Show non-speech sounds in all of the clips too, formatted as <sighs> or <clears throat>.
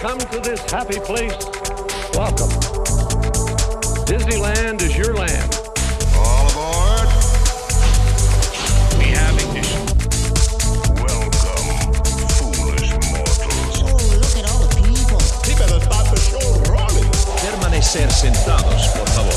come to this happy place, welcome. Disneyland is your land. All aboard. We have ignition. Welcome, foolish mortals. Oh, look at all the people. He better start the show rolling. Permanecer sentados, por favor.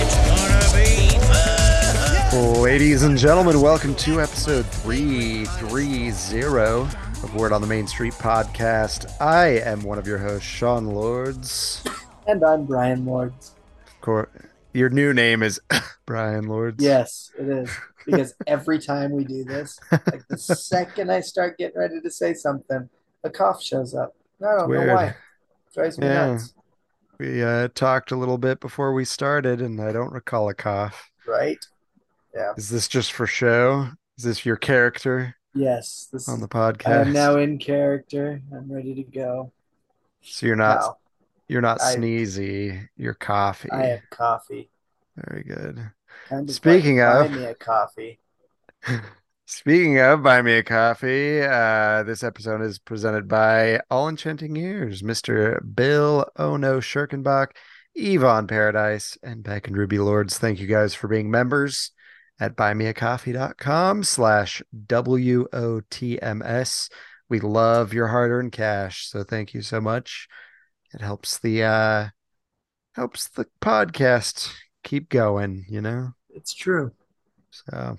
It's gonna be fun. Ladies and gentlemen, welcome to episode 330 of Word on the Main Street podcast. I am one of your hosts, Sean Lords. <laughs> And I'm Bryan Lords. Of course, your new name is <laughs> Bryan Lords. Yes, it is. Because every time we do this, like the <laughs> second I start getting ready to say something, a cough shows up. I don't Weird. know why. drives me Yeah. nuts. We uh, talked a little bit before we started, and I don't recall a cough. Right? Yeah. Is this just for show? Is this your character Yes. This on the podcast? I am now in character. I'm ready to go. so you're not Wow. you're not I- sneezy. You're coffee. I have coffee. Very good. Kind of Speaking like, of- buy me a coffee. <laughs> Speaking of Buy Me a Coffee, uh, this episode is presented by All Enchanting Ears, Mr. Bill Ono Schirkenbach, Yvonne Paradise, and Beck and Ruby Lords. Thank you guys for being members at buymeacoffee.com slash W-O-T-M-S. We love your hard-earned cash, so thank you so much. It helps the uh helps the podcast keep going, you know? It's true. So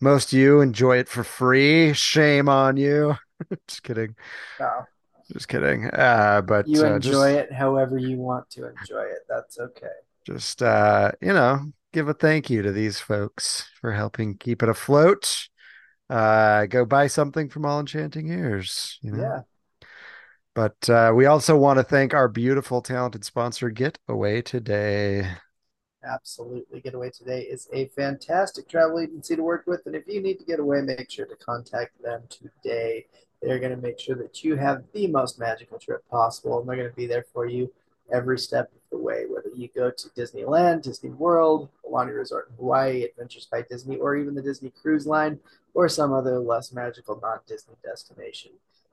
most of you enjoy it for free. Shame on you. <laughs> just kidding. Wow. Just kidding. Uh, but You uh, enjoy just, it however you want to enjoy it. That's okay. just uh, you know, give a thank you to these folks for helping keep it afloat. Uh, go buy something from All Enchanting Ears. You know? Yeah. But uh, we also want to thank our beautiful, talented sponsor, Get Away Today. Absolutely. Getaway Today is a fantastic travel agency to work with. And if you need to get away, make sure to contact them today. They're going to make sure that you have the most magical trip possible. And they're going to be there for you every step of the way, whether you go to Disneyland, Disney World, Aulani Resort in Hawaii, Adventures by Disney, or even the Disney Cruise Line, or some other less magical non Disney destination.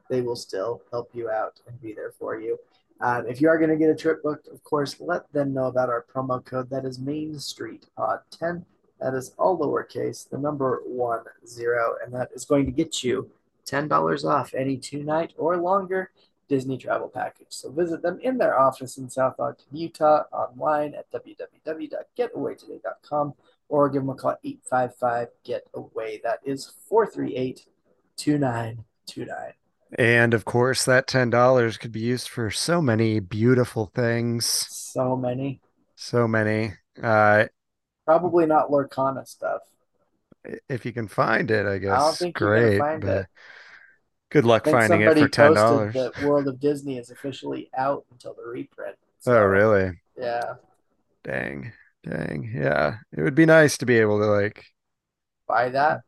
They will still help you out and be there for you. Um, if you are going to get a trip booked, of course, let them know about our promo code. That is Main Street Pod 10. That is all lowercase, the number one zero, and that is going to get you $10 off any two night or longer Disney travel package. So visit them in their office in South Ogden, Utah, online at www.getawaytoday.com or give them a call 855 Get Away. That is 438 2929. And of course, that $10 could be used for so many beautiful things. So many. So many. Uh, Probably not Lorcana stuff. if you can find it, I guess. think you're gonna great, find but it. Good luck finding it for ten dollars. that World of Disney is officially out until the reprint. Oh, really? Yeah. Dang, dang. Yeah, it would be nice to be able to like Buy that.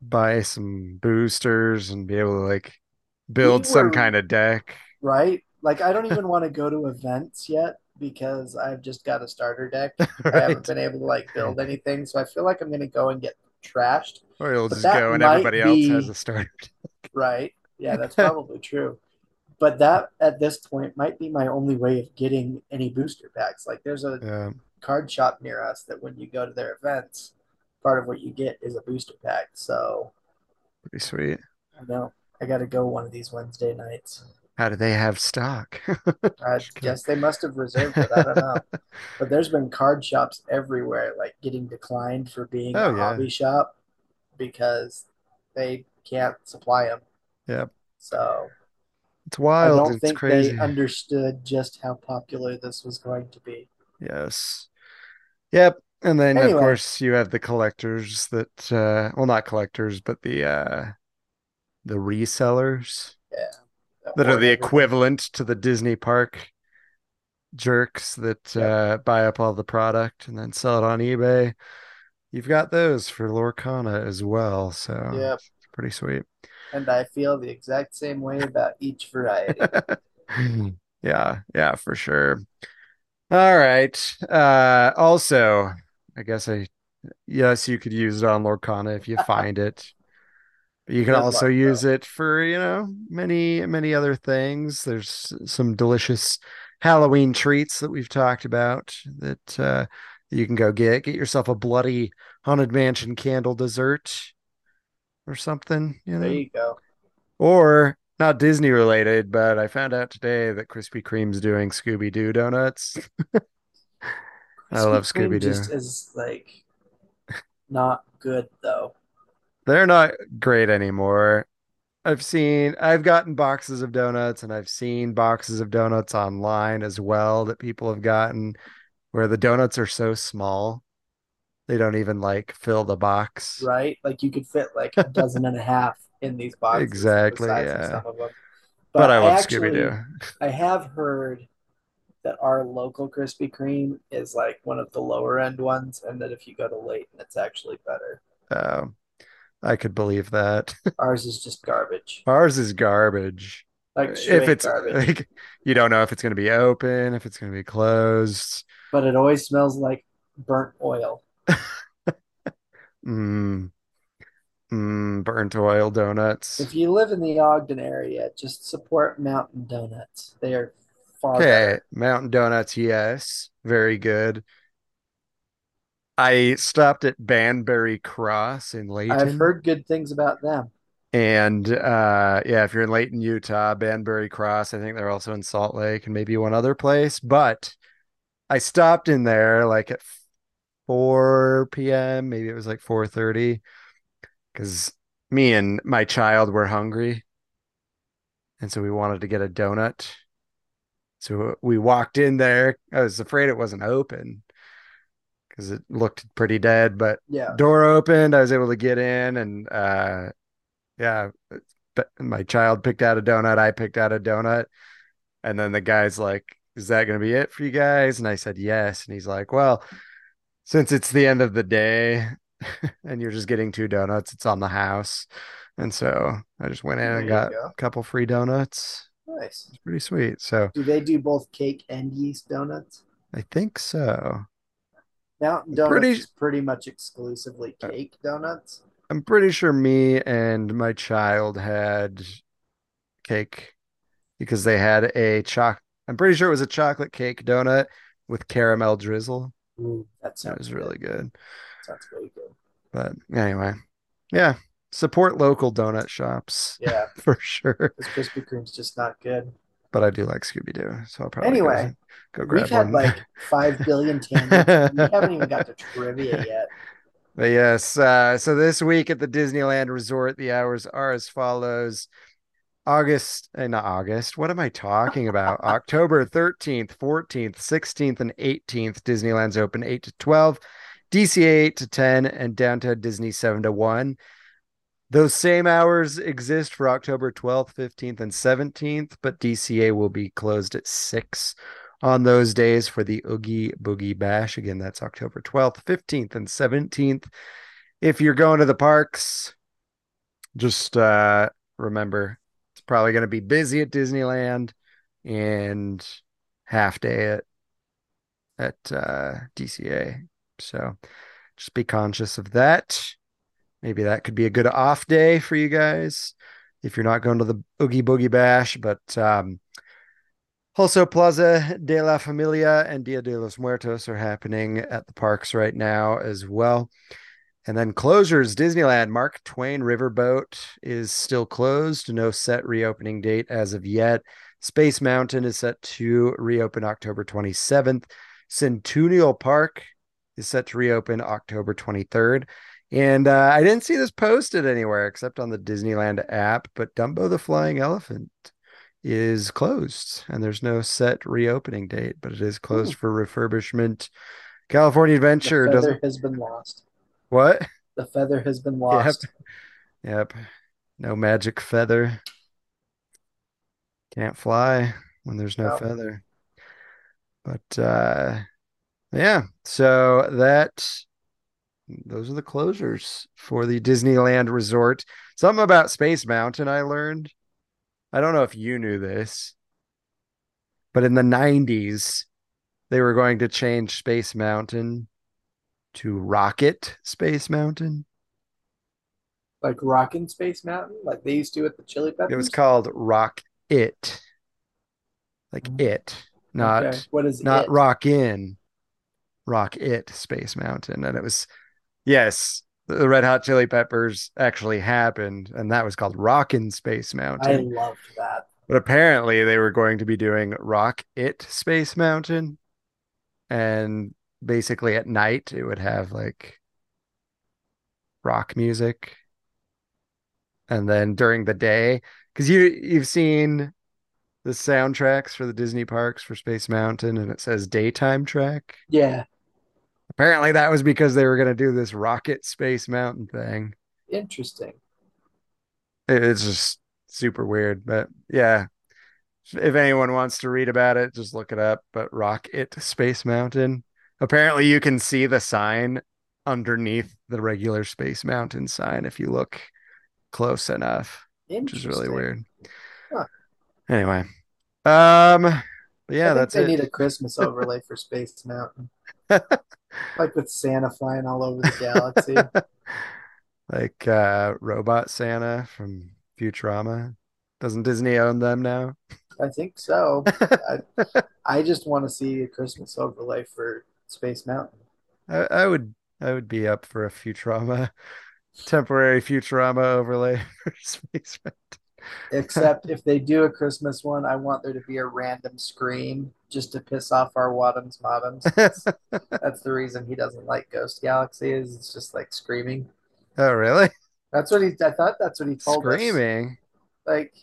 buy some boosters and be able to like build some were- kind of deck. Right? Like I don't even <laughs> want to go to events yet because I've just got a starter deck. <laughs> I haven't been able to like build <laughs> anything, so I feel like I'm gonna go and get trashed. Or you'll But just go and everybody else has a starter. Right? Yeah, that's <laughs> probably true. But that at this point might be my only way of getting any booster packs. Like there's a Yeah, card shop near us that when you go to their events, part of what you get is a booster pack. So pretty sweet. I know I got to go one of these Wednesday nights. How do they have stock? <laughs> I guess they must have reserved it. I don't know. <laughs> But there's been card shops everywhere, like getting declined for being Oh, a yeah. hobby shop because they can't supply them. Yep. So It's wild. I don't It's think crazy. they understood just how popular this was going to be. Yes. Yep. And then of course you have the collectors that uh well not collectors, but the uh the resellers that are the equivalent to the Disney park jerks that Yep. uh buy up all the product and then sell it on eBay. You've got those for Lorcana as well, so Yep. Pretty sweet. And I feel the exact same way about each variety. <laughs> Yeah, yeah, for sure. All right. Uh also, I guess I yes, you could use it on Lorcana if you <laughs> find it. But You can Good also luck, use it for, you know, many, many other things. There's some delicious Halloween treats that we've talked about that uh, you can go get. Get yourself a bloody Haunted Mansion candle dessert or something, you know. There you go. Or not Disney related, but I found out today that Krispy Kreme's doing Scooby Doo donuts. <laughs> I love Scooby-Doo. Just is like not good though. They're not great anymore. I've seen, I've gotten boxes of donuts and I've seen boxes of donuts online as well that people have gotten where the donuts are so small. They don't even like fill the box. right? Like you could fit like a dozen and a half in these boxes. Exactly, yeah. Them. But, I love Scooby Doo. I have heard that our local Krispy Kreme is like one of the lower end ones, and that if you go to Layton, it's actually better. Um, I could believe that. <laughs> Ours is just garbage, Ours is garbage. like if it's garbage. like you don't know if it's going to be open, if it's going to be closed. But it always smells like burnt oil. <laughs> Mm, mm, burnt oil donuts. If you live in the Ogden area, just support Mountain Donuts. They are far Okay, better. Mountain Donuts, yes, very good. I stopped at Banbury Cross in Layton. I've heard good things about them. And uh yeah, if you're in Layton, Utah, Banbury Cross, I think they're also in Salt Lake and maybe one other place. But I stopped in there like at 4 p.m. Maybe it was like 4:30 because me and my child were hungry. And so we wanted to get a donut. So we walked in there. I was afraid it wasn't open because it looked pretty dead, but Yeah. door opened. I was able to get in, and uh, yeah, but my child picked out a donut. I picked out a donut, and then the guy's like, "Is that going to be it for you guys?" And I said, "Yes." And he's like, "Well, since it's the end of the day, <laughs> and you're just getting two donuts, it's on the house." And so I just went in There and got go. a couple free donuts. Nice. It's pretty sweet. So Do they do both cake and yeast donuts? I think so. Mountain Donuts Pretty- is pretty much exclusively uh, cake donuts. I'm pretty sure me and my child had cake because they had a choc. I'm pretty sure it was a chocolate cake donut with caramel drizzle. That That sounds was really good. Sounds really good. But anyway, yeah, support local donut shops Yeah, <laughs> for sure. this Krispy Kreme's just not good. But I do like Scooby Doo, so I'll probably go- Anyway, go, grab We've had one. like five billion <laughs> tangents. we haven't even got to trivia yet. But yes, uh, so this week at the Disneyland Resort, the hours are as follows. August, eh, not August. What am I talking about? <laughs> October 13th, 14th, 16th, and 18th. Disneyland's open 8 to 12, DCA 8 to 10, and Downtown Disney 7 to 1. Those same hours exist for October 12th, 15th, and 17th, but DCA will be closed at 6 on those days for the Oogie Boogie Bash. Again, that's October 12th, 15th, and 17th. If you're going to the parks, just uh, remember it's probably going to be busy at Disneyland and half day at at uh, DCA. So just be conscious of that. Maybe that could be a good off day for you guys if you're not going to the Oogie Boogie Bash, but um, also, Plaza de la Familia and Dia de los Muertos are happening at the parks right now as well. And then closures Disneyland Mark Twain Riverboat is still closed. No set reopening date as of yet. Space Mountain is set to reopen October 27th. Centennial Park is set to reopen October 23rd. And uh, I didn't see this posted anywhere except on the Disneyland app, but Dumbo the Flying Elephant is closed and there's no set reopening date, but it is closed for refurbishment. California Adventure doesn't has been lost. What? The feather has been lost. Yep. No magic feather. Can't fly when there's no No. feather. But uh yeah, so that those are the closures for the Disneyland Resort. Something about Space Mountain I learned. I don't know if you knew this, but in the 90s, they were going to change Space Mountain to Rocket Space Mountain. Like Rockin' Space Mountain, like they used to at the Chili Peppers. It was called Rock It. Like Mm. it, not Okay. What is not it? Rock In. Rock It Space Mountain. And it was yes, the Red Hot Chili Peppers actually happened, and that was called Rockin' Space Mountain. I loved that. But apparently they were going to be doing Rock It Space Mountain. And basically at night it would have like rock music. And then during the day, because you you've seen the soundtracks for the Disney parks for Space Mountain and it says daytime track. Yeah, Apparently that was because they were going to do this Rocket Space Mountain thing. interesting. It's just super weird, but yeah. If anyone wants to read about it, just look it up. But Rock It Space Mountain. Apparently, you can see the sign underneath the regular Space Mountain sign if you look close enough, which is really weird. Huh. Anyway, um, yeah, that's they it. need a Christmas <laughs> overlay for Space Mountain, <laughs> like with Santa flying all over the galaxy. <laughs> Like uh, Robot Santa from Futurama. Doesn't Disney own them now? I think so. I, I just want to see a Christmas overlay for Space Mountain. I, I would I would be up for a Futurama <laughs> temporary Futurama overlay <laughs> for Space Mountain. Except <laughs> if they do a Christmas one, I want there to be a random scream just to piss off our Wadums Modums. Mountain. That's the reason he doesn't like Ghost Galaxy is it's just like screaming. oh, really? That's what he. I thought that's what he told us. Screaming? Like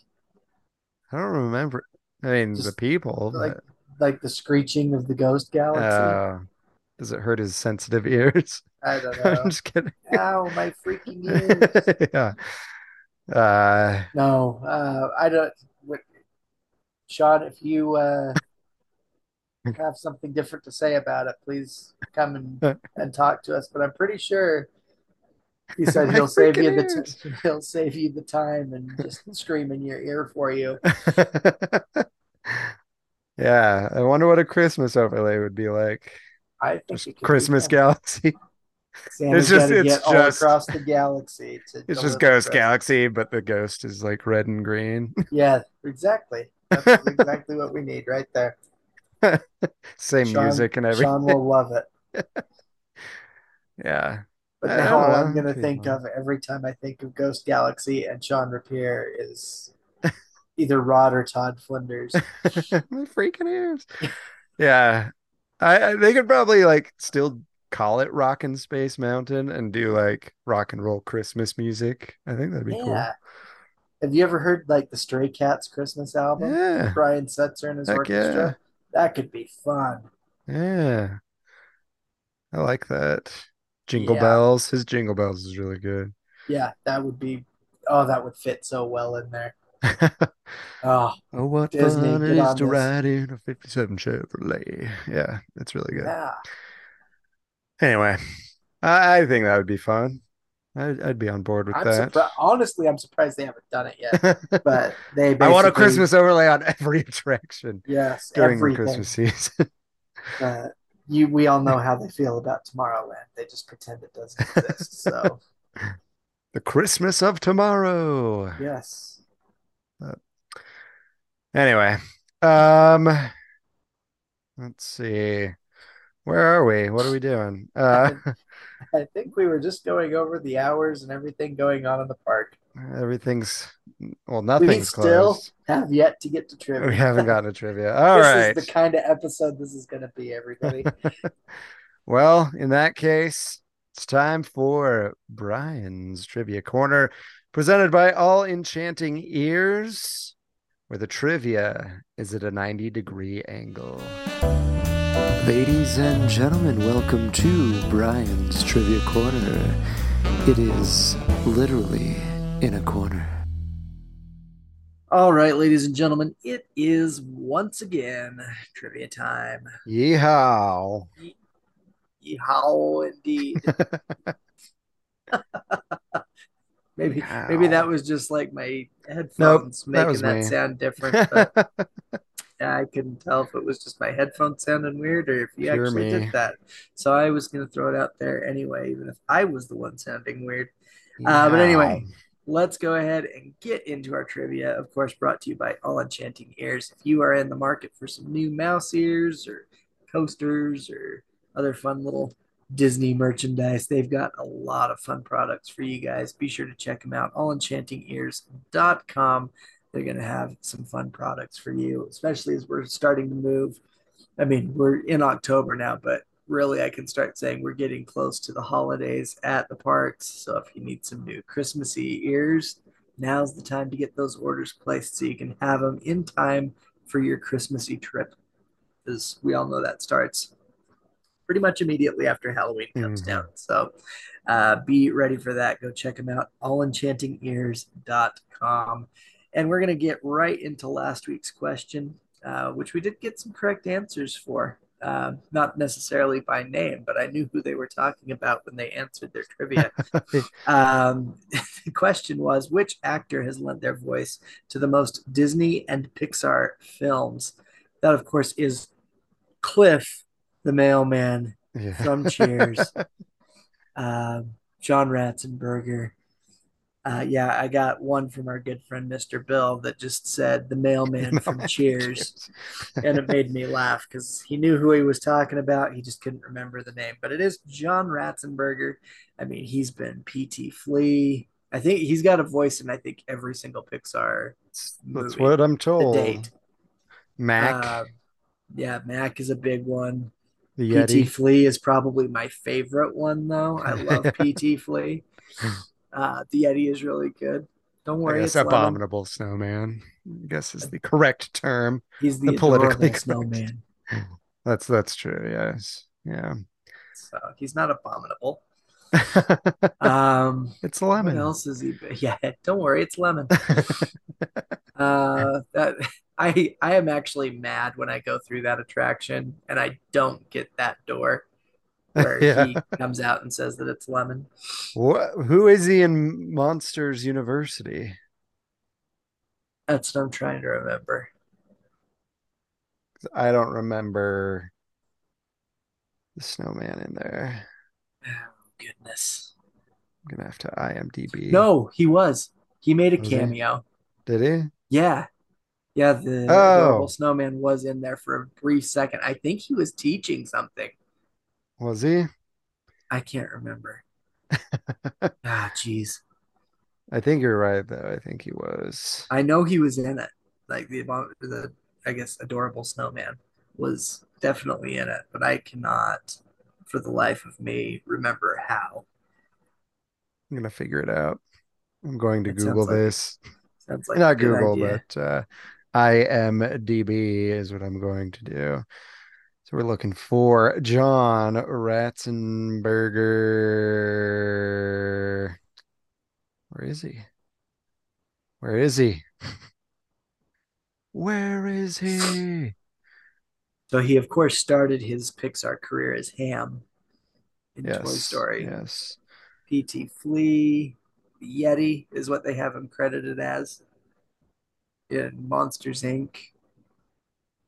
I don't remember. I mean, the people, like but like the screeching of the Ghost Galaxy. uh, does it hurt his sensitive ears? <laughs> I don't <laughs> know. I'm just kidding. Ow, my freaking <laughs> ears. yeah. Uh, No, uh, I don't. What, Sean, if you uh, have something different to say about it, please come and, and talk to us. But I'm pretty sure he said he'll save you the t- he'll save you the time and just scream in your ear for you. Yeah, I wonder what a Christmas overlay would be like. I think Just it could be Christmas. Galaxy. <laughs> Santa's It's just- it's get all just- across the galaxy to <laughs> It's just Ghost. Galaxy, but the ghost is like red and green. <laughs> Yeah, exactly. That's exactly what we need right there. Same Sean- music and everything. Sean will love it. Yeah. But now all I'm gonna think of every time I think of Ghost Galaxy and Sean Rapier is either Rod or Todd Flanders. <laughs> My freaking ears. Yeah. I, I they could probably like still call it Rock and Space Mountain and do like rock and roll Christmas music. I think that'd be Yeah. Have you ever heard like the Stray Cats Christmas album? Yeah. Brian Setzer and his Heck orchestra. That could be fun. Yeah. I like that. Jingle Yeah. Bells. His Jingle Bells is really good. Yeah, that would be. Oh, that would fit so well in there. Oh, <laughs> <laughs> oh, what Disney, fun it is to this. ride in a 57 Chevrolet. Yeah, it's really good. yeah. Anyway, I, I think that would be fun. I'd, I'd be on board with I'm that. surprised. Honestly, I'm surprised they haven't done it yet. <laughs> But they. I want a Christmas overlay on every attraction Yes, during everything. the Christmas season. Uh, you, we all know how they feel about Tomorrowland. They just pretend it doesn't exist. So the Christmas of tomorrow. yes, Anyway, um, let's see. Where are we? What are we doing? <laughs> Uh, I think we were just going over the hours and everything going on in the park. everything's well, We still closed. have yet to get to trivia. We haven't gotten to trivia. <laughs> All this right. is the kind of episode this is going to be, everybody. <laughs> Well, in that case, it's time for Bryan's Trivia Corner, presented by All Enchanting Ears, where the trivia is at a 90 degree angle. Ladies and gentlemen, welcome to Bryan's Trivia Corner. It is literally in a corner. All right, ladies and gentlemen, it is once again trivia time. Yeehaw. Yeehaw, indeed. <laughs> <laughs> maybe Yeehaw. maybe that was just like my headphones that making was that sound different. <laughs> But I couldn't tell if it was just my headphones sounding weird or if you Pure actually me. did that. So I was going to throw it out there anyway, even if I was the one sounding weird. Uh, but anyway, let's go ahead and get into our trivia. Of course, brought to you by All Enchanting Ears. If you are in the market for some new mouse ears or coasters or other fun little Disney merchandise, they've got a lot of fun products for you guys. Be sure to check them out. AllEnchantingEars.com. They're going to have some fun products for you, especially as we're starting to move. I mean, we're in October now, but really I can start saying we're getting close to the holidays at the parks. So if you need some new Christmassy ears, now's the time to get those orders placed so you can have them in time for your Christmassy trip. Because we all know that starts pretty much immediately after Halloween comes Mhm. down. So uh, be ready for that. Go check them out, allenchantingears.com. And we're going to get right into last week's question, uh, which we did get some correct answers for. Uh, not necessarily by name, but I knew who they were talking about when they answered their trivia. <laughs> um, <laughs> the question was Which actor has lent their voice to the most Disney and Pixar films? That, of course, is Cliff the mailman Yeah. from Cheers, <laughs> um, John Ratzenberger. Uh, yeah, I got one from our good friend Mr. Bill that just said the mailman <laughs> from Cheers, <laughs> and it made me laugh because he knew who he was talking about. He just couldn't remember the name, but it is John Ratzenberger. I mean, he's been P.T. Flea. I think he's got a voice in I think every single Pixar That's what I'm to told. date. Mac, Uh, yeah, Mac is a big one. The PT Flea is probably my favorite one, though. I love <laughs> PT Flea. Uh, the Yeti is really good. Don't worry, it's Lemon. abominable snowman. I guess is the <laughs> correct term. He's the, the politically snowman. <laughs> That's that's true. Yes. Yeah. So he's not abominable. Um, it's lemon. what else is he? Yeah, don't worry, it's Lemon. Uh, that I I am actually mad when I go through that attraction and I don't get that door <laughs> where Yeah. he comes out and says that it's Lemon. What? Who is he in Monsters University? That's what I'm trying to remember. I don't remember the snowman in there. Oh, goodness. I'm gonna have to IMDb. No, he was. He made a Was he? cameo. Did he? Yeah. Yeah, the Oh. adorable snowman was in there for a brief second. I think he was teaching something. Was he? I can't remember. <laughs> ah, jeez. I think you're right though. I think he was. I know he was in it. Like the the I guess adorable snowman was definitely in it, but I cannot for the life of me remember how. I'm gonna figure it out. I'm going to It sounds Google like- this. Sounds like Not Google, idea. but uh, IMDb is what I'm going to do. So we're looking for John Ratzenberger. Where is he? Where is he? <laughs> Where is he? So he of course started his Pixar career as Ham in Toy Yes, Story. yes. P.T. Flea, Yeti is what they have him credited as. In Monsters Inc.,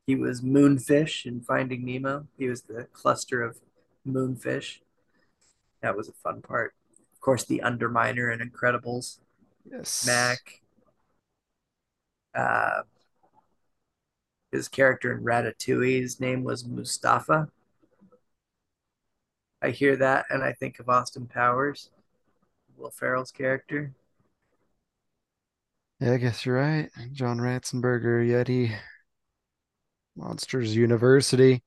he was Moonfish in Finding Nemo. He was the cluster of moonfish. That was a fun part. Of course, the Underminer in Incredibles. Yes. Mac. Uh, his character in Ratatouille, his name was Mustafa. I hear that and I think of Austin Powers, Will Ferrell's character. Yeah, I guess you're right. John Ratzenberger, Yeti, Monsters University.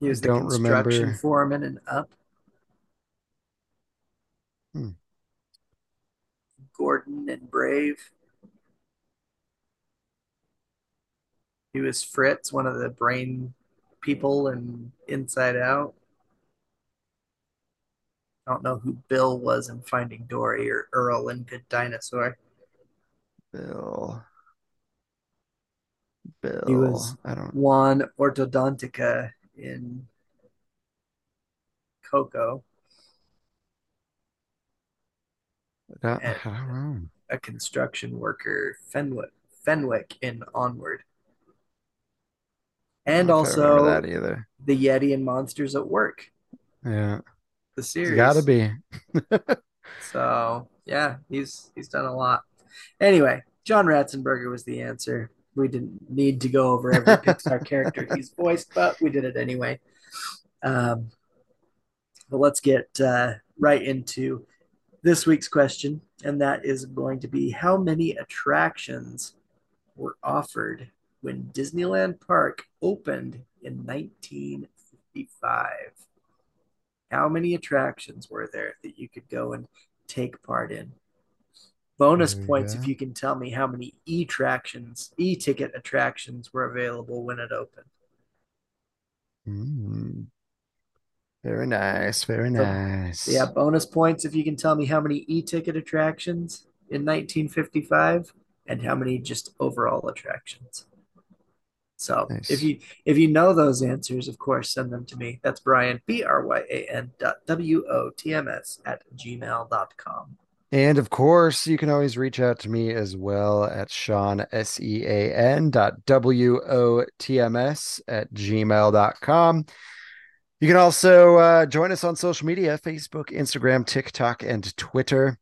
He was the don't construction remember. foreman and Up. Hmm. Gordon and Brave. He was Fritz, one of the brain people in Inside Out. I don't know who Bill was in Finding Dory or Earl in Good Dinosaur. Bill. Bill. He was I don't Juan Ortodontica in Coco, I don't, I don't know. a construction worker, Fenwick, Fenwick in Onward. And don't know if I remember also that either. the Yeti and Monsters at Work, Yeah. the It's series. gotta be. <laughs> So Yeah, he's he's done a lot. Anyway, John Ratzenberger was the answer. We didn't need to go over every <laughs> Pixar character he's voiced, but we did it anyway. Um, but let's get uh, right into this week's question, and that is going to be how many attractions were offered when Disneyland Park opened in 1955? How many attractions were there that you could go and take part in? Bonus points go. if you can tell me how many e-attractions, e-ticket attractions were available when it opened. Mm. Very nice. Very So- nice. Yeah, bonus points if you can tell me how many e-ticket attractions in 1955 and how many just overall attractions. So Nice. if you if you know those answers, of course, send them to me. That's Bryan B R Y A N dot W O T M S at gmail.com. And of course, you can always reach out to me as well at Sean, S E A N dot W O T M S at gmail.com. You can also uh, join us on social media Facebook, Instagram, TikTok, and Twitter.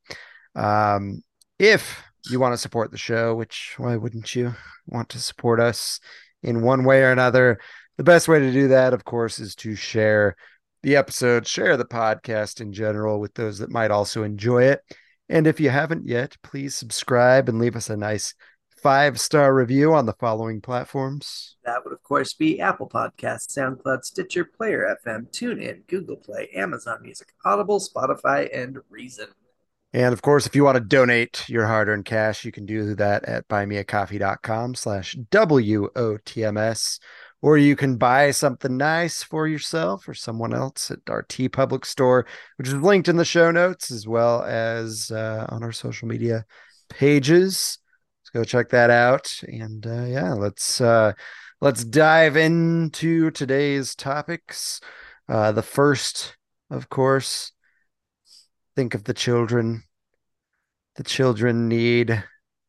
Um, if you want to support the show, which why wouldn't you want to support us in one way or another? The best way to do that, of course, is to share the episode, share the podcast in general with those that might also enjoy it. And if you haven't yet, please subscribe and leave us a nice five star review on the following platforms. That would, of course, be Apple Podcasts, SoundCloud, Stitcher, Player FM, TuneIn, Google Play, Amazon Music, Audible, Spotify, and Reason. And of course, if you want to donate your hard-earned cash, you can do that at buymeacoffee.com slash W-O-T-M-S. Or you can buy something nice for yourself or someone else at our TeePublic store, which is linked in the show notes as well as uh, on our social media pages. Let's go check that out. And uh, yeah, let's uh, let's dive into today's topics. Uh, the first, of course, think of the children. The children need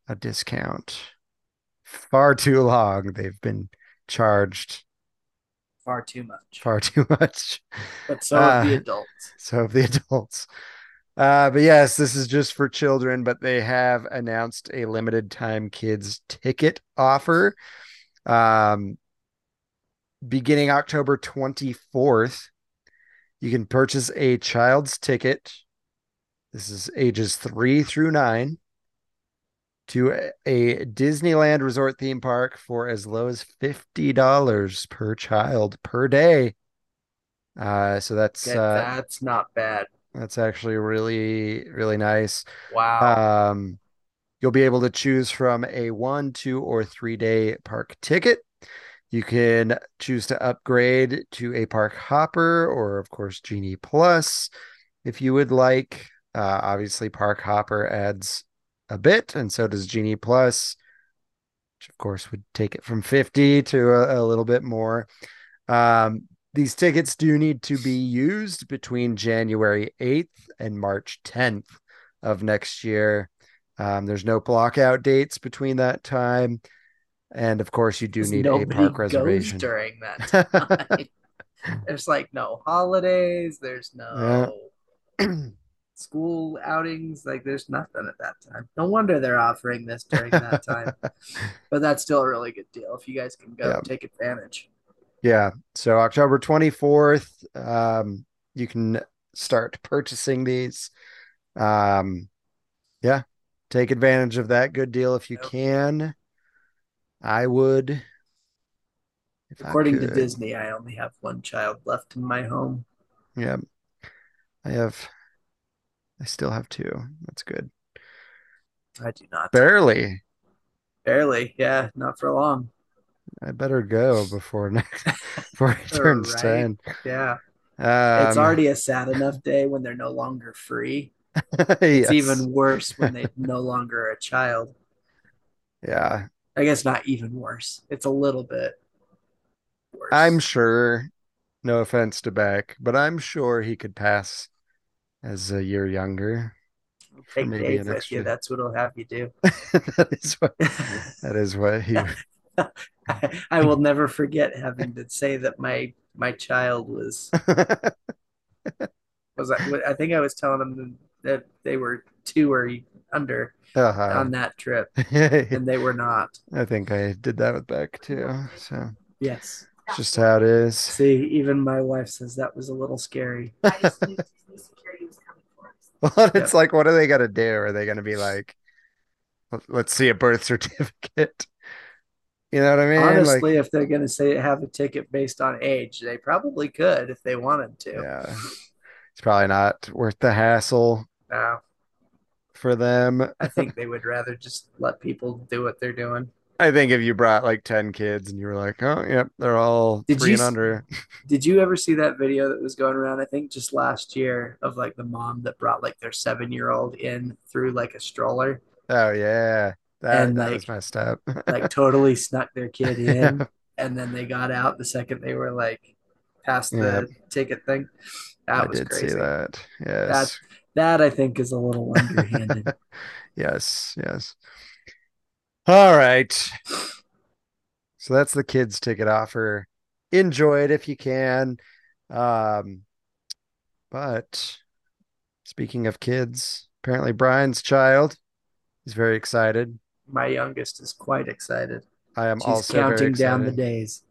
a discount. Far too long they've been charged Far too much. far too much. But so have the Uh, adults. So have the adults. Uh, but yes, this is just for children, but they have announced a limited time kids ticket offer. Um, beginning October 24th, you can purchase a child's ticket. This is ages three through nine to a- Disneyland resort theme park for as low as $50 per child per day. Uh, so that's Okay, uh, that's not bad. that's actually really, really nice. Wow. Um, you'll be able to choose from a one, two, or three day park ticket. You can choose to upgrade to a park hopper or, of course, Genie Plus if you would like. Uh, obviously, Park Hopper adds a bit, and so does Genie Plus, which, of course, would take it from 50 to a, a little bit more. Um, these tickets do need to be used between January 8th and March 10th of next year. Um, there's no blockout dates between that time. And of course, you do need a park reservation. during that <laughs> time. there's like no holidays. There's no <clears throat> school outings. Like there's nothing at that time. No wonder they're offering this during that time. <laughs> but that's still a really good deal. If you guys can go Yeah. take advantage. Yeah. So October 24th, um, you can start purchasing these. Um, yeah, take advantage of that good deal if you Yep. can. I would. According to. Disney, I only have one child left in my home. Yeah. I have, I still have two. That's good. I do not. Barely. Barely. Yeah, not for long. I better go before next, <laughs> before he turns Right. 10. Yeah. Um, it's already a sad enough day when they're no longer free. <laughs> It's yes. even worse when they <laughs> no longer are a child. Yeah. I guess not even worse. It's a little bit worse. I'm sure, no offense to Beck, but I'm sure he could pass as a year younger. take maybe Dave an with extra- you. That's what it'll have you do. <laughs> that is what that is what he <laughs> I, I will never forget having to say that my my child was <laughs> was I, I think I was telling him that they were two or under Uh-huh. on that trip, and they were not. I think I did that with Beck too. So Yes. it's just how it is. See, even my wife says that was a little scary. I just knew Disney security was coming for us. Well, it's like, what are they gonna do? Are they gonna be like, "Let- let's see a birth <laughs> certificate? You know what I mean? Like, Honestly, if they're going to say have a ticket based on age, they probably could if they wanted to. yeah, it's probably not worth the hassle No, for them. I think <laughs> they would rather just let people do what they're doing. I think if you brought like 10 kids and you were like, oh, yep, they're all Did three you and under. Did you ever see that video that was going around? I think just last year of like the mom that brought like their seven year old in through like a stroller, Oh, yeah. That, And, that like- was messed up. like totally snuck their kid <laughs> in, Yeah. and then they got out the second they were like past the Yeah. ticket thing. That I was did crazy. see that. Yes. That I think is a little <laughs> underhanded. Yes, yes. All right. So that's the kids ticket offer. Enjoy it if you can. Um, but speaking of kids, apparently Bryan's child is very excited. My youngest is quite excited. I am She's also counting down the days.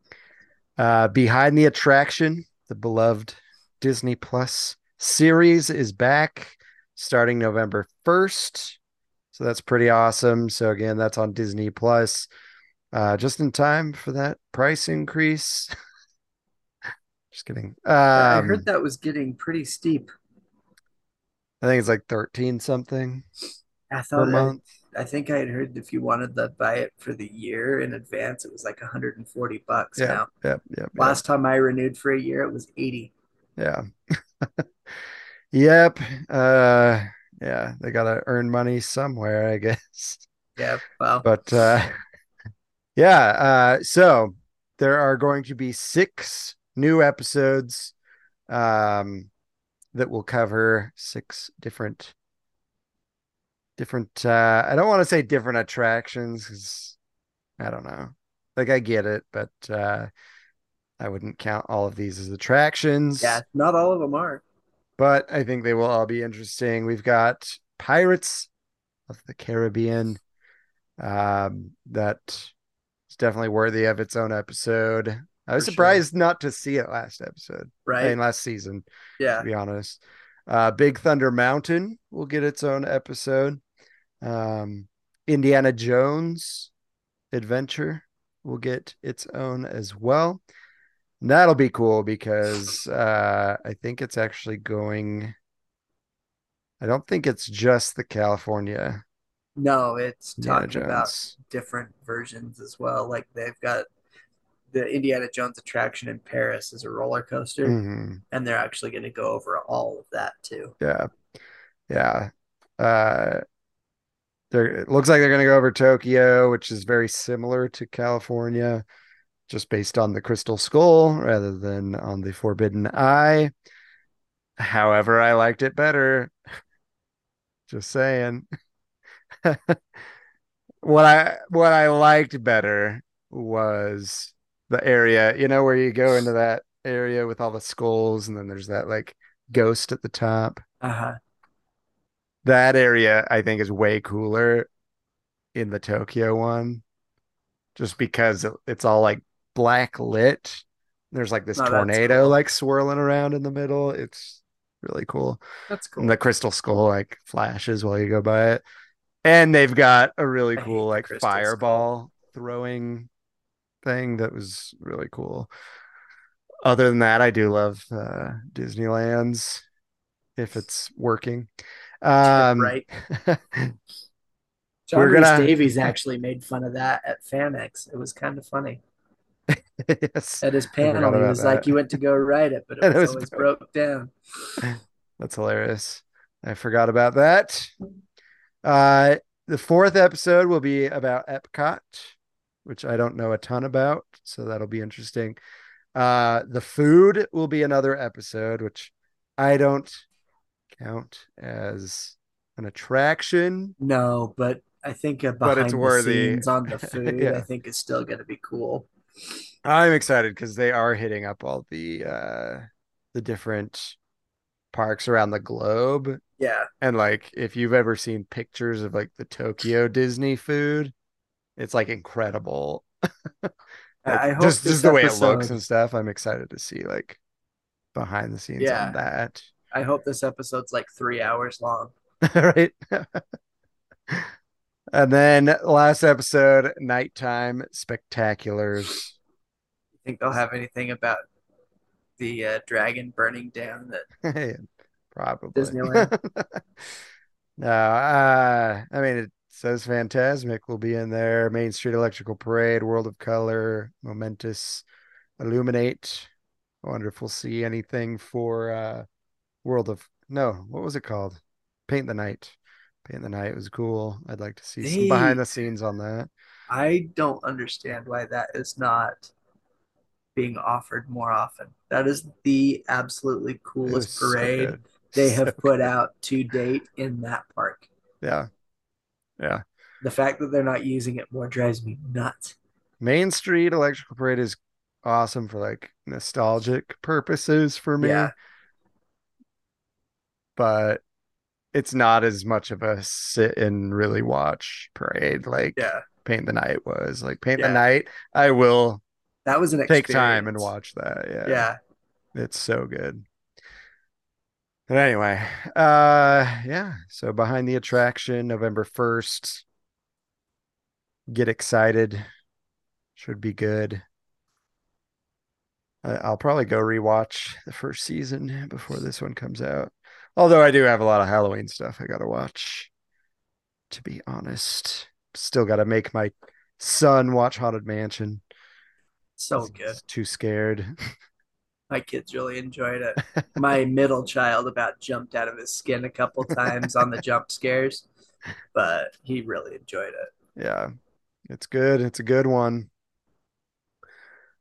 Uh, Behind the Attraction, the beloved Disney Plus series is back starting November 1st. So that's pretty awesome. So again, that's on Disney Plus. Uh, just in time for that price increase. <laughs> Just kidding. Um, I heard that was getting pretty steep. I think it's like 13 something I per thought I, month. I think I had heard if you wanted to buy it for the year in advance, it was like 140 bucks Yeah, now. yeah, yep. Last time I renewed for a year, it was 80. Yeah. <laughs> Yep. Uh yeah, they gotta earn money somewhere, I <laughs> guess. Yeah, well, But uh <laughs> yeah, uh so there are going to be six new episodes um that will cover six different different uh I don't want to say different attractions cuz I don't know. Like I get it, but uh I wouldn't count all of these as attractions yeah, not all of them are. But I think they will all be interesting. We've got Pirates of the Caribbean. Um, that is definitely worthy of its own episode. I was For sure. surprised not to see it last episode, I Right? mean, last season, Yeah. to be honest. Uh, Big Thunder Mountain will get its own episode. Um, Indiana Jones Adventure will get its own as well. That'll be cool because uh, I think it's actually going. I don't think it's just the California No, it's Indiana talking about different versions as well. Like they've got the Indiana Jones attraction in Paris is a roller coaster, Mhm. and they're actually going to go over all of that too. Yeah, yeah. Uh, there it looks like they're going to go over Tokyo, which is very similar to California, just based on the Crystal Skull rather than on the Forbidden Eye. However, I liked it better. <laughs> Just saying. <laughs> what I what I liked better was the area, you know, where you go into that area with all the skulls and then there's that like ghost at the top. Uh huh. That area I think is way cooler in the Tokyo one. Just because it's all like black lit. There's like this Oh, tornado cool. like swirling around in the middle. It's really cool. That's cool. And the crystal skull like flashes while you go by it. And they've got a really I cool like crystal skull. fireball throwing thing that was really cool. Other than that, I do love uh Disneyland's if it's working. Um right. John Rhys gonna- Davies actually made fun of that at FanX. It was kind of funny. Yes. At his panel, he about was like, "You went to go write it, but it <laughs> And it was, was always broke. broke down." <laughs> That's hilarious. I forgot about that. Uh, the fourth episode will be about Epcot, which I don't know a ton about, so that'll be interesting. Uh, the food will be another episode, which I don't count as an attraction. No, but I think a But behind it's the worthy. scenes on the <laughs> food, Yeah. I think is still going to be cool. I'm excited because they are hitting up all the uh the different parks around the globe Yeah. And like if you've ever seen pictures of like the Tokyo Disney food, it's like incredible. <laughs> Like, I hope just just the way it looks and stuff. I'm excited to see like behind the scenes Yeah. on that. I hope this episode's like three hours long. <laughs> right? <laughs> and then last episode, nighttime spectaculars. You think they'll have anything about the uh, dragon burning down the <laughs> Probably Disneyland? <laughs> no, uh, I mean it says Fantasmic will be in there. Main Street Electrical Parade, World of Color, Momentous, Illuminate. I wonder if we'll see anything for uh World of no, what was it called? Paint the Night. Paint the Night was cool. I'd like to see some behind the scenes on that. I don't understand why that is not being offered more often. That is the absolutely coolest parade good. <laughs> they So have put good. out to date in that park. Yeah. Yeah. The fact that they're not using it more drives me nuts. Main Street Electrical Parade is awesome for like nostalgic purposes for me, Yeah. but it's not as much of a sit and really watch parade like Yeah. Paint the Night was. Like Paint Yeah. the Night, I will That was an take time and watch that. Yeah. Yeah. It's so good. But anyway, uh yeah, so behind the attraction November 1st. Get excited. Should be good. I'll probably go rewatch the first season before this one comes out. Although I do have a lot of Halloween stuff I gotta watch. To be honest, still gotta make my son watch Haunted Mansion. So good. Too scared. <laughs> My kids really enjoyed it. <laughs> My middle child about jumped out of his skin a couple times on the jump scares, but he really enjoyed it. Yeah, it's good. It's a good one.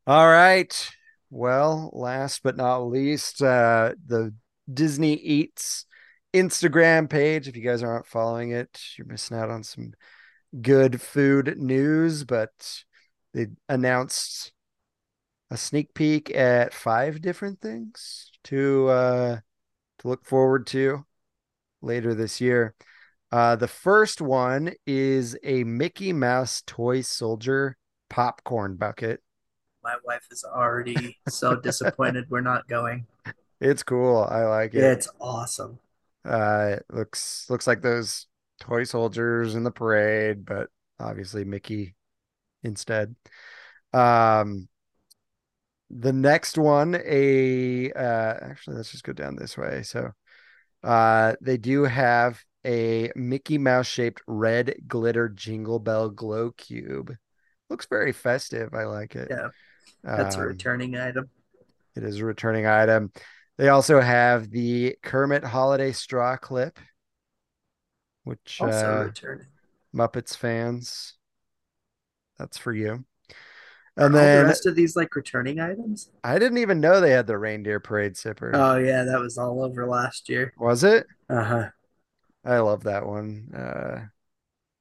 All right. Well, last but not least, uh, the Disney Eats Instagram page. If you guys aren't following it, you're missing out on some good food news. But they announced a sneak peek at five different things to uh, to look forward to later this year. Uh, the first one is a Mickey Mouse toy soldier popcorn bucket. My wife is already so disappointed we're not going. <laughs> It's cool. I like it. It's awesome. Uh, it looks looks like those toy soldiers in the parade, but obviously Mickey instead. Um, the next one, a uh, actually, let's just go down this way. So, uh, they do have a Mickey Mouse shaped red glitter jingle bell glow cube. Looks very festive. I like it. Yeah. That's a Um, returning item. It is a returning item. They also have the Kermit holiday straw clip, which Also uh, returning. Muppets fans, that's for you. Are And the then rest of these like returning items? I didn't even know they had the reindeer parade zipper. Oh yeah, that was all over last year. Was it? Uh huh. I love that one. Uh,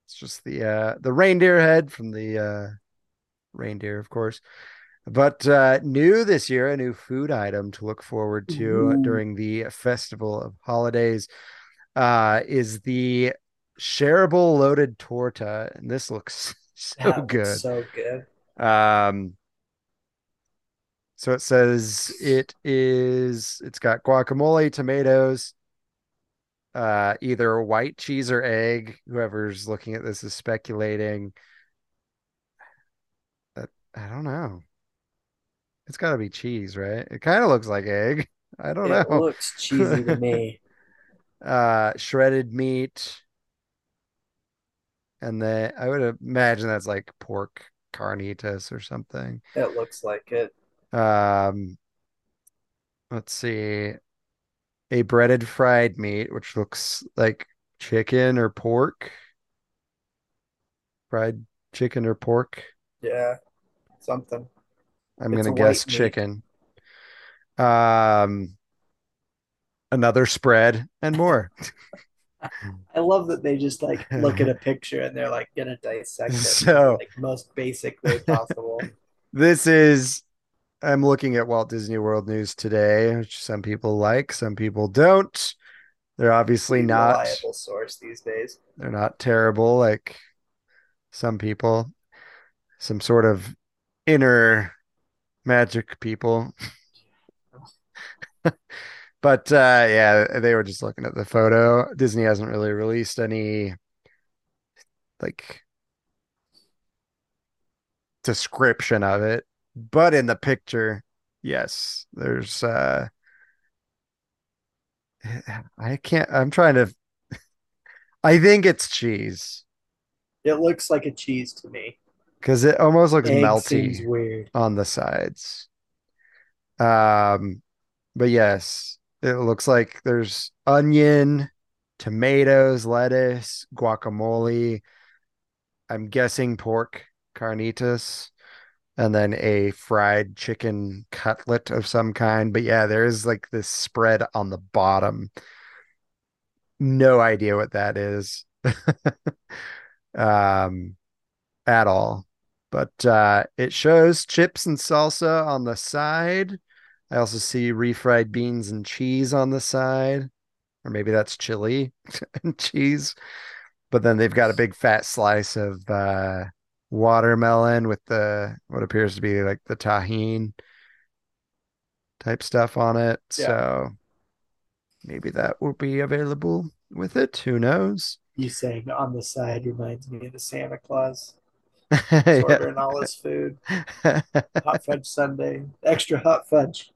it's just the uh, the reindeer head from the uh, reindeer, of course. But uh, new this year, a new food item to look forward to Ooh. during the festival of holidays uh, is the shareable loaded torta, and this looks <laughs> so That good. So good. Um, so it says it is, it's got guacamole, tomatoes, uh, either white cheese or egg. Whoever's looking at this is speculating. I don't know. It's got to be cheese, right? It kind of looks like egg. <laughs> I don't It know. It looks cheesy to me. <laughs> Uh, shredded meat. And then I would imagine that's like pork carnitas or something. It looks like it. Um, let's see. A breaded fried meat, which looks like chicken or pork. Fried chicken or pork. Yeah. Something. I'm It's gonna guess meat. chicken. Um, another spread and more. <laughs> I love that they just like look at a picture and they're like gonna dissect it So- <laughs> like most basic way possible. <laughs> This is, I'm looking at Walt Disney World News today, which some people like, some people don't. They're obviously not reliable source these days. they're not terrible like some people. Some sort of inner magic people. But uh yeah, they were just looking at the photo. Disney hasn't really released any like description of it, but in the picture, yes, there's uh <sighs> I can't I'm trying to <laughs> I think it's cheese It looks like a cheese to me. Because it almost looks Egg melty weird. on the sides. Um, but yes, it looks like there's onion, tomatoes, lettuce, guacamole. I'm guessing pork carnitas, and then a fried chicken cutlet of some kind. But yeah, there is like this spread on the bottom. No idea what that is. <laughs> um, at all. But uh, it shows chips and salsa on the side. I also see refried beans and cheese on the side, or maybe that's chili <laughs> and cheese. But then they've got a big fat slice of uh, watermelon with the what appears to be like the Tajín type stuff on it. Yeah. So maybe that will be available with it. Who knows? You saying on the side reminds me of the Santa Claus <laughs> Yeah. ordering all his food. Hot fudge sundae, extra hot fudge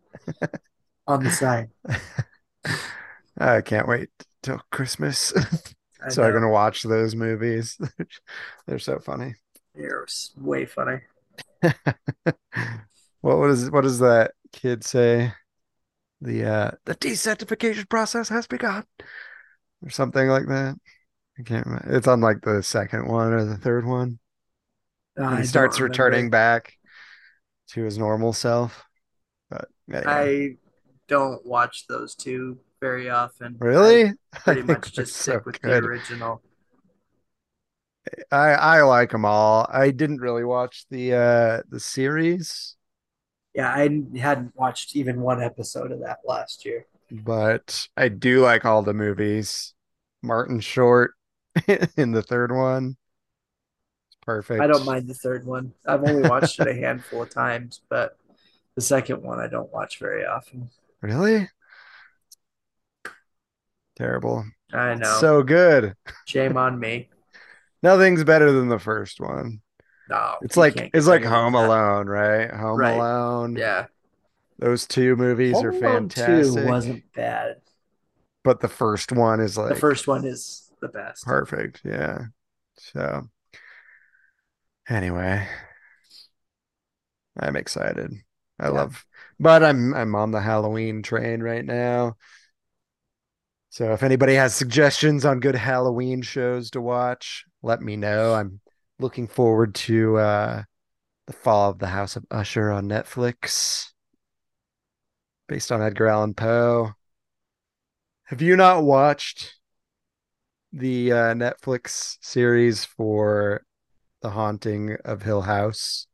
<laughs> on the side. <laughs> I can't wait till Christmas. So I'm gonna watch those movies. They're so funny. They're way funny. What was what does that kid say? The uh the desantification process has begun, or something like that. I can't remember. It's on like the second one or the third one. I he starts returning back to his normal self. But anyway. I don't watch those two very often. really <laughs> I pretty I much just so stick with the original. I I like them all. I didn't really watch the uh the series, Yeah, I hadn't watched even one episode of that last year. but I do like all the movies. Martin Short <laughs> in the third one. Perfect. I don't mind the third one. I've only watched it a handful of times, but the second one I don't watch very often. Really? Terrible. I know. So good. Shame on me. <laughs> Nothing's better than the first one. No, It's like it's like Home. Alone, right? Home Right. Alone. Yeah, Those two movies Home are Alone Two wasn't bad. But the first one is like The first one is the best. Perfect. Yeah. So anyway, I'm excited. I Yeah. love but I'm I'm on the Halloween train right now. So if anybody has suggestions on good Halloween shows to watch, let me know. I'm looking forward to uh The Fall of the House of Usher on Netflix based on Edgar Allan Poe. Have you not watched the uh, Netflix series for The Haunting of Hill House.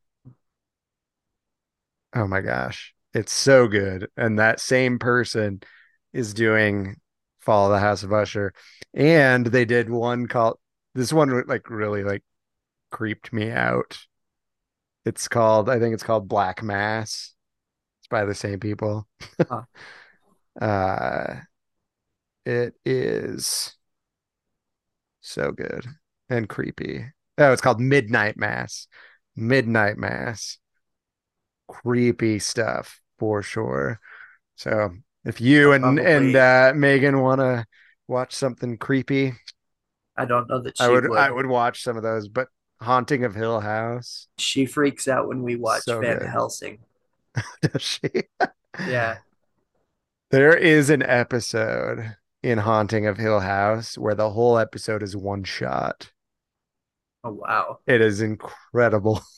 Oh my gosh, it's so good. And that same person is doing Fall of the House of Usher. And they did one called this one like really like creeped me out. It's called I think it's called Black Mass. It's by the same people. Huh. <laughs> uh it is so good and creepy. Oh, it's called Midnight Mass. Midnight Mass. Creepy stuff for sure. So if you and Probably. and uh, Megan want to watch something creepy, I don't know that she I would, would. I would watch some of those. But Haunting of Hill House, She freaks out when we watch So Van good. Helsing. <laughs> does she? Yeah. There is an episode in Haunting of Hill House where the whole episode is one shot. Oh wow. It is incredible. <laughs>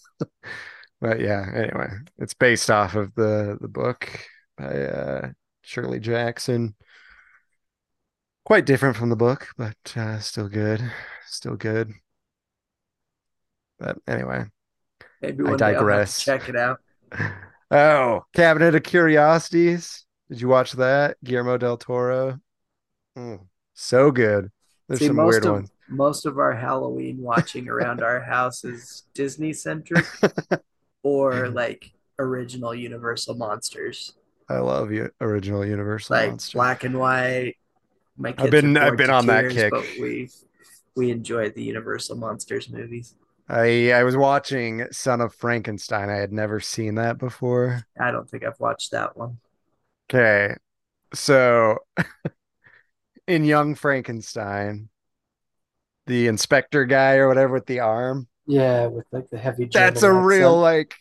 But yeah, anyway, it's based off of the the book by uh Shirley Jackson. Quite different from the book, but uh still good. Still good. But anyway. Maybe I one day I'll have to digress. check it out. <laughs> Oh, Cabinet of Curiosities. Did you watch that? Guillermo del Toro. Mm, So good. There's See, some weird of ones. Most of our Halloween watching around our <laughs> house is Disney centric <laughs> or mm-hmm. like original Universal monsters, I love you, original Universal like monster. black and white. My kids been- I've been on that kick. but we we enjoy the Universal monsters movies. I I was watching Son of Frankenstein. I had never seen that before. I don't think I've watched that one. Okay. So <laughs> in Young Frankenstein, the inspector guy or whatever with the arm, Yeah, with like the heavy. that's a German real like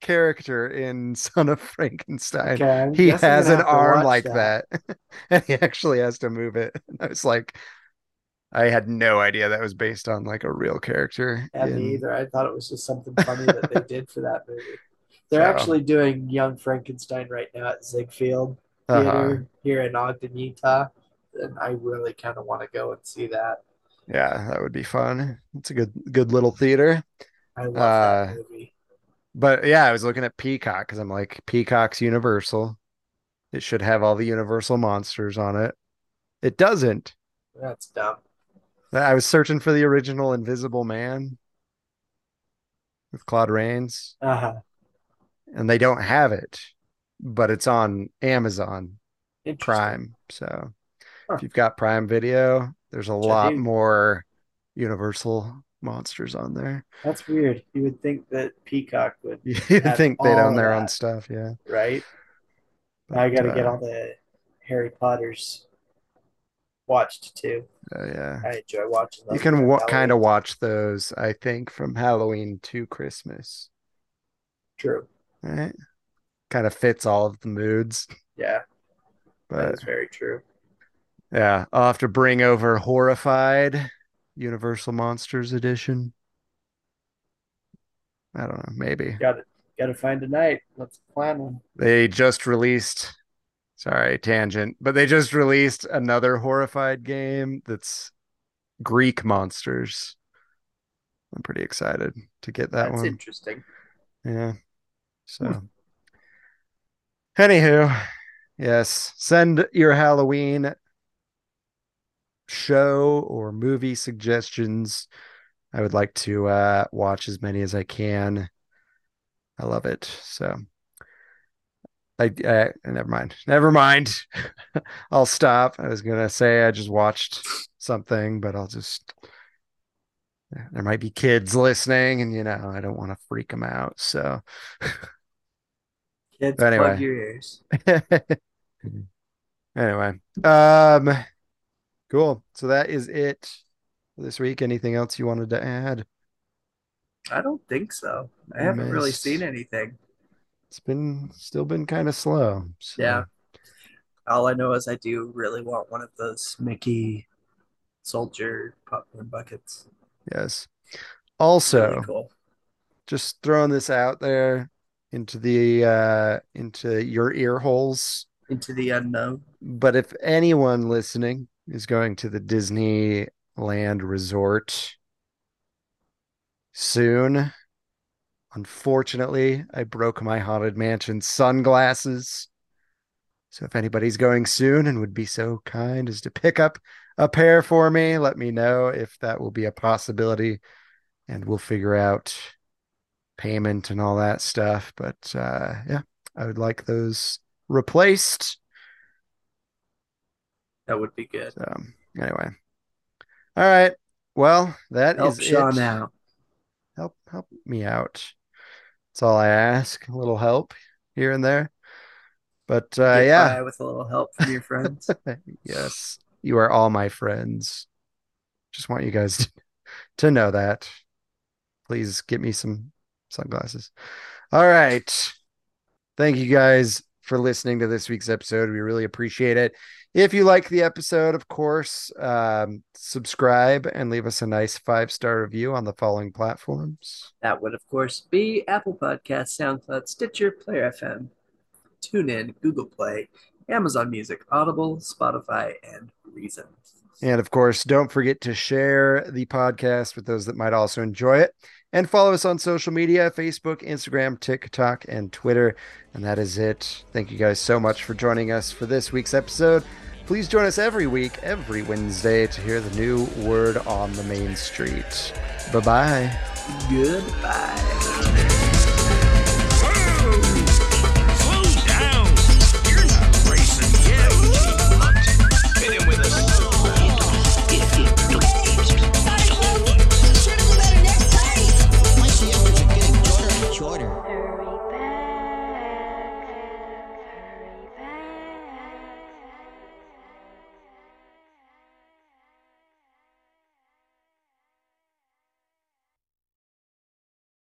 character in Son of Frankenstein. Okay, He has an arm like that. <laughs> and he actually has to move it. And <laughs> I was like, I had no idea that was based on like a real character. Yeah, in- me either. I thought it was just something funny that they did for that movie. <laughs> They're So- actually doing Young Frankenstein right now at Ziegfeld Uh-huh. Theater here in Ogden, Utah, and I really kind of want to go and see that. Yeah, that would be fun. It's a good good little theater. I love Uh, that movie. But yeah, I was looking at Peacock because I'm like, Peacock's Universal. It should have all the Universal monsters on it. It doesn't. That's dumb. I was searching for the original Invisible Man with Claude Rains, Uh-huh. and they don't have it, but it's on Amazon Prime. So Huh. if you've got Prime Video, there's a Which lot more Universal monsters on there. That's weird. You would think that Peacock would, <laughs> You think they'd own their of own stuff, yeah. right? I got to But, get uh, all the Harry Potters watched too. uh, yeah. I enjoy watching those. You can wa- kind of watch those, I think, from Halloween to Christmas. True. Right? Kind of fits all of the moods. Yeah, that But is very true. Yeah, I'll have to bring over Horrified Universal Monsters Edition. I don't know, maybe. Got to got to find a night. Let's plan one. They just released, sorry, tangent, but they just released another Horrified game that's Greek monsters. I'm pretty excited to get that That's one. interesting. Yeah. So, hmm. anywho, yes, send your Halloween show or movie suggestions. I would like to uh, watch as many as I can. I love it. So, I, uh, never mind. Never mind. <laughs> I'll stop. I was gonna say I just watched something, but I'll just. There might be kids listening, and you know I don't want to freak them out. So. <laughs> Kids, Anyway. plug your ears. <laughs> anyway, um, cool. So that is it for this week. Anything else you wanted to add? I don't think so. I You haven't really seen anything. It's been still been kind of slow. So, Yeah. All I know is I do really want one of those Mickey soldier popcorn buckets. Yes. Also, Really cool. just throwing this out there into the uh into your ear holes. Into the unknown. But if anyone listening is going to the Disneyland resort soon, unfortunately, I broke my Haunted Mansion sunglasses. So if anybody's going soon and would be so kind as to pick up a pair for me, let me know if that will be a possibility and we'll figure out payment and all that stuff. But uh yeah, I would like those replaced. That would be good. So anyway. All right. Well, that Help is Sean it. out. Help help me out. That's all I ask. A little help here and there. But uh yeah, with a little help from your friends. <laughs> yes. You are all my friends. Just want you guys to, to know that. Please get me some sunglasses. All right. Thank you guys for listening to this week's episode. We really appreciate it. If you like the episode, of course, um, subscribe and leave us a nice five star review on the following platforms. that would, of course, be Apple Podcasts, SoundCloud, Stitcher, Player FM, TuneIn, Google Play, Amazon Music, Audible, Spotify, and Reason. And of course, don't forget to share the podcast with those that might also enjoy it. And follow us on social media Facebook, Instagram, TikTok, and Twitter. And that is it. Thank you guys so much for joining us for this week's episode Please join us every week, every Wednesday, to hear the new word on the main street. Bye bye. Goodbye.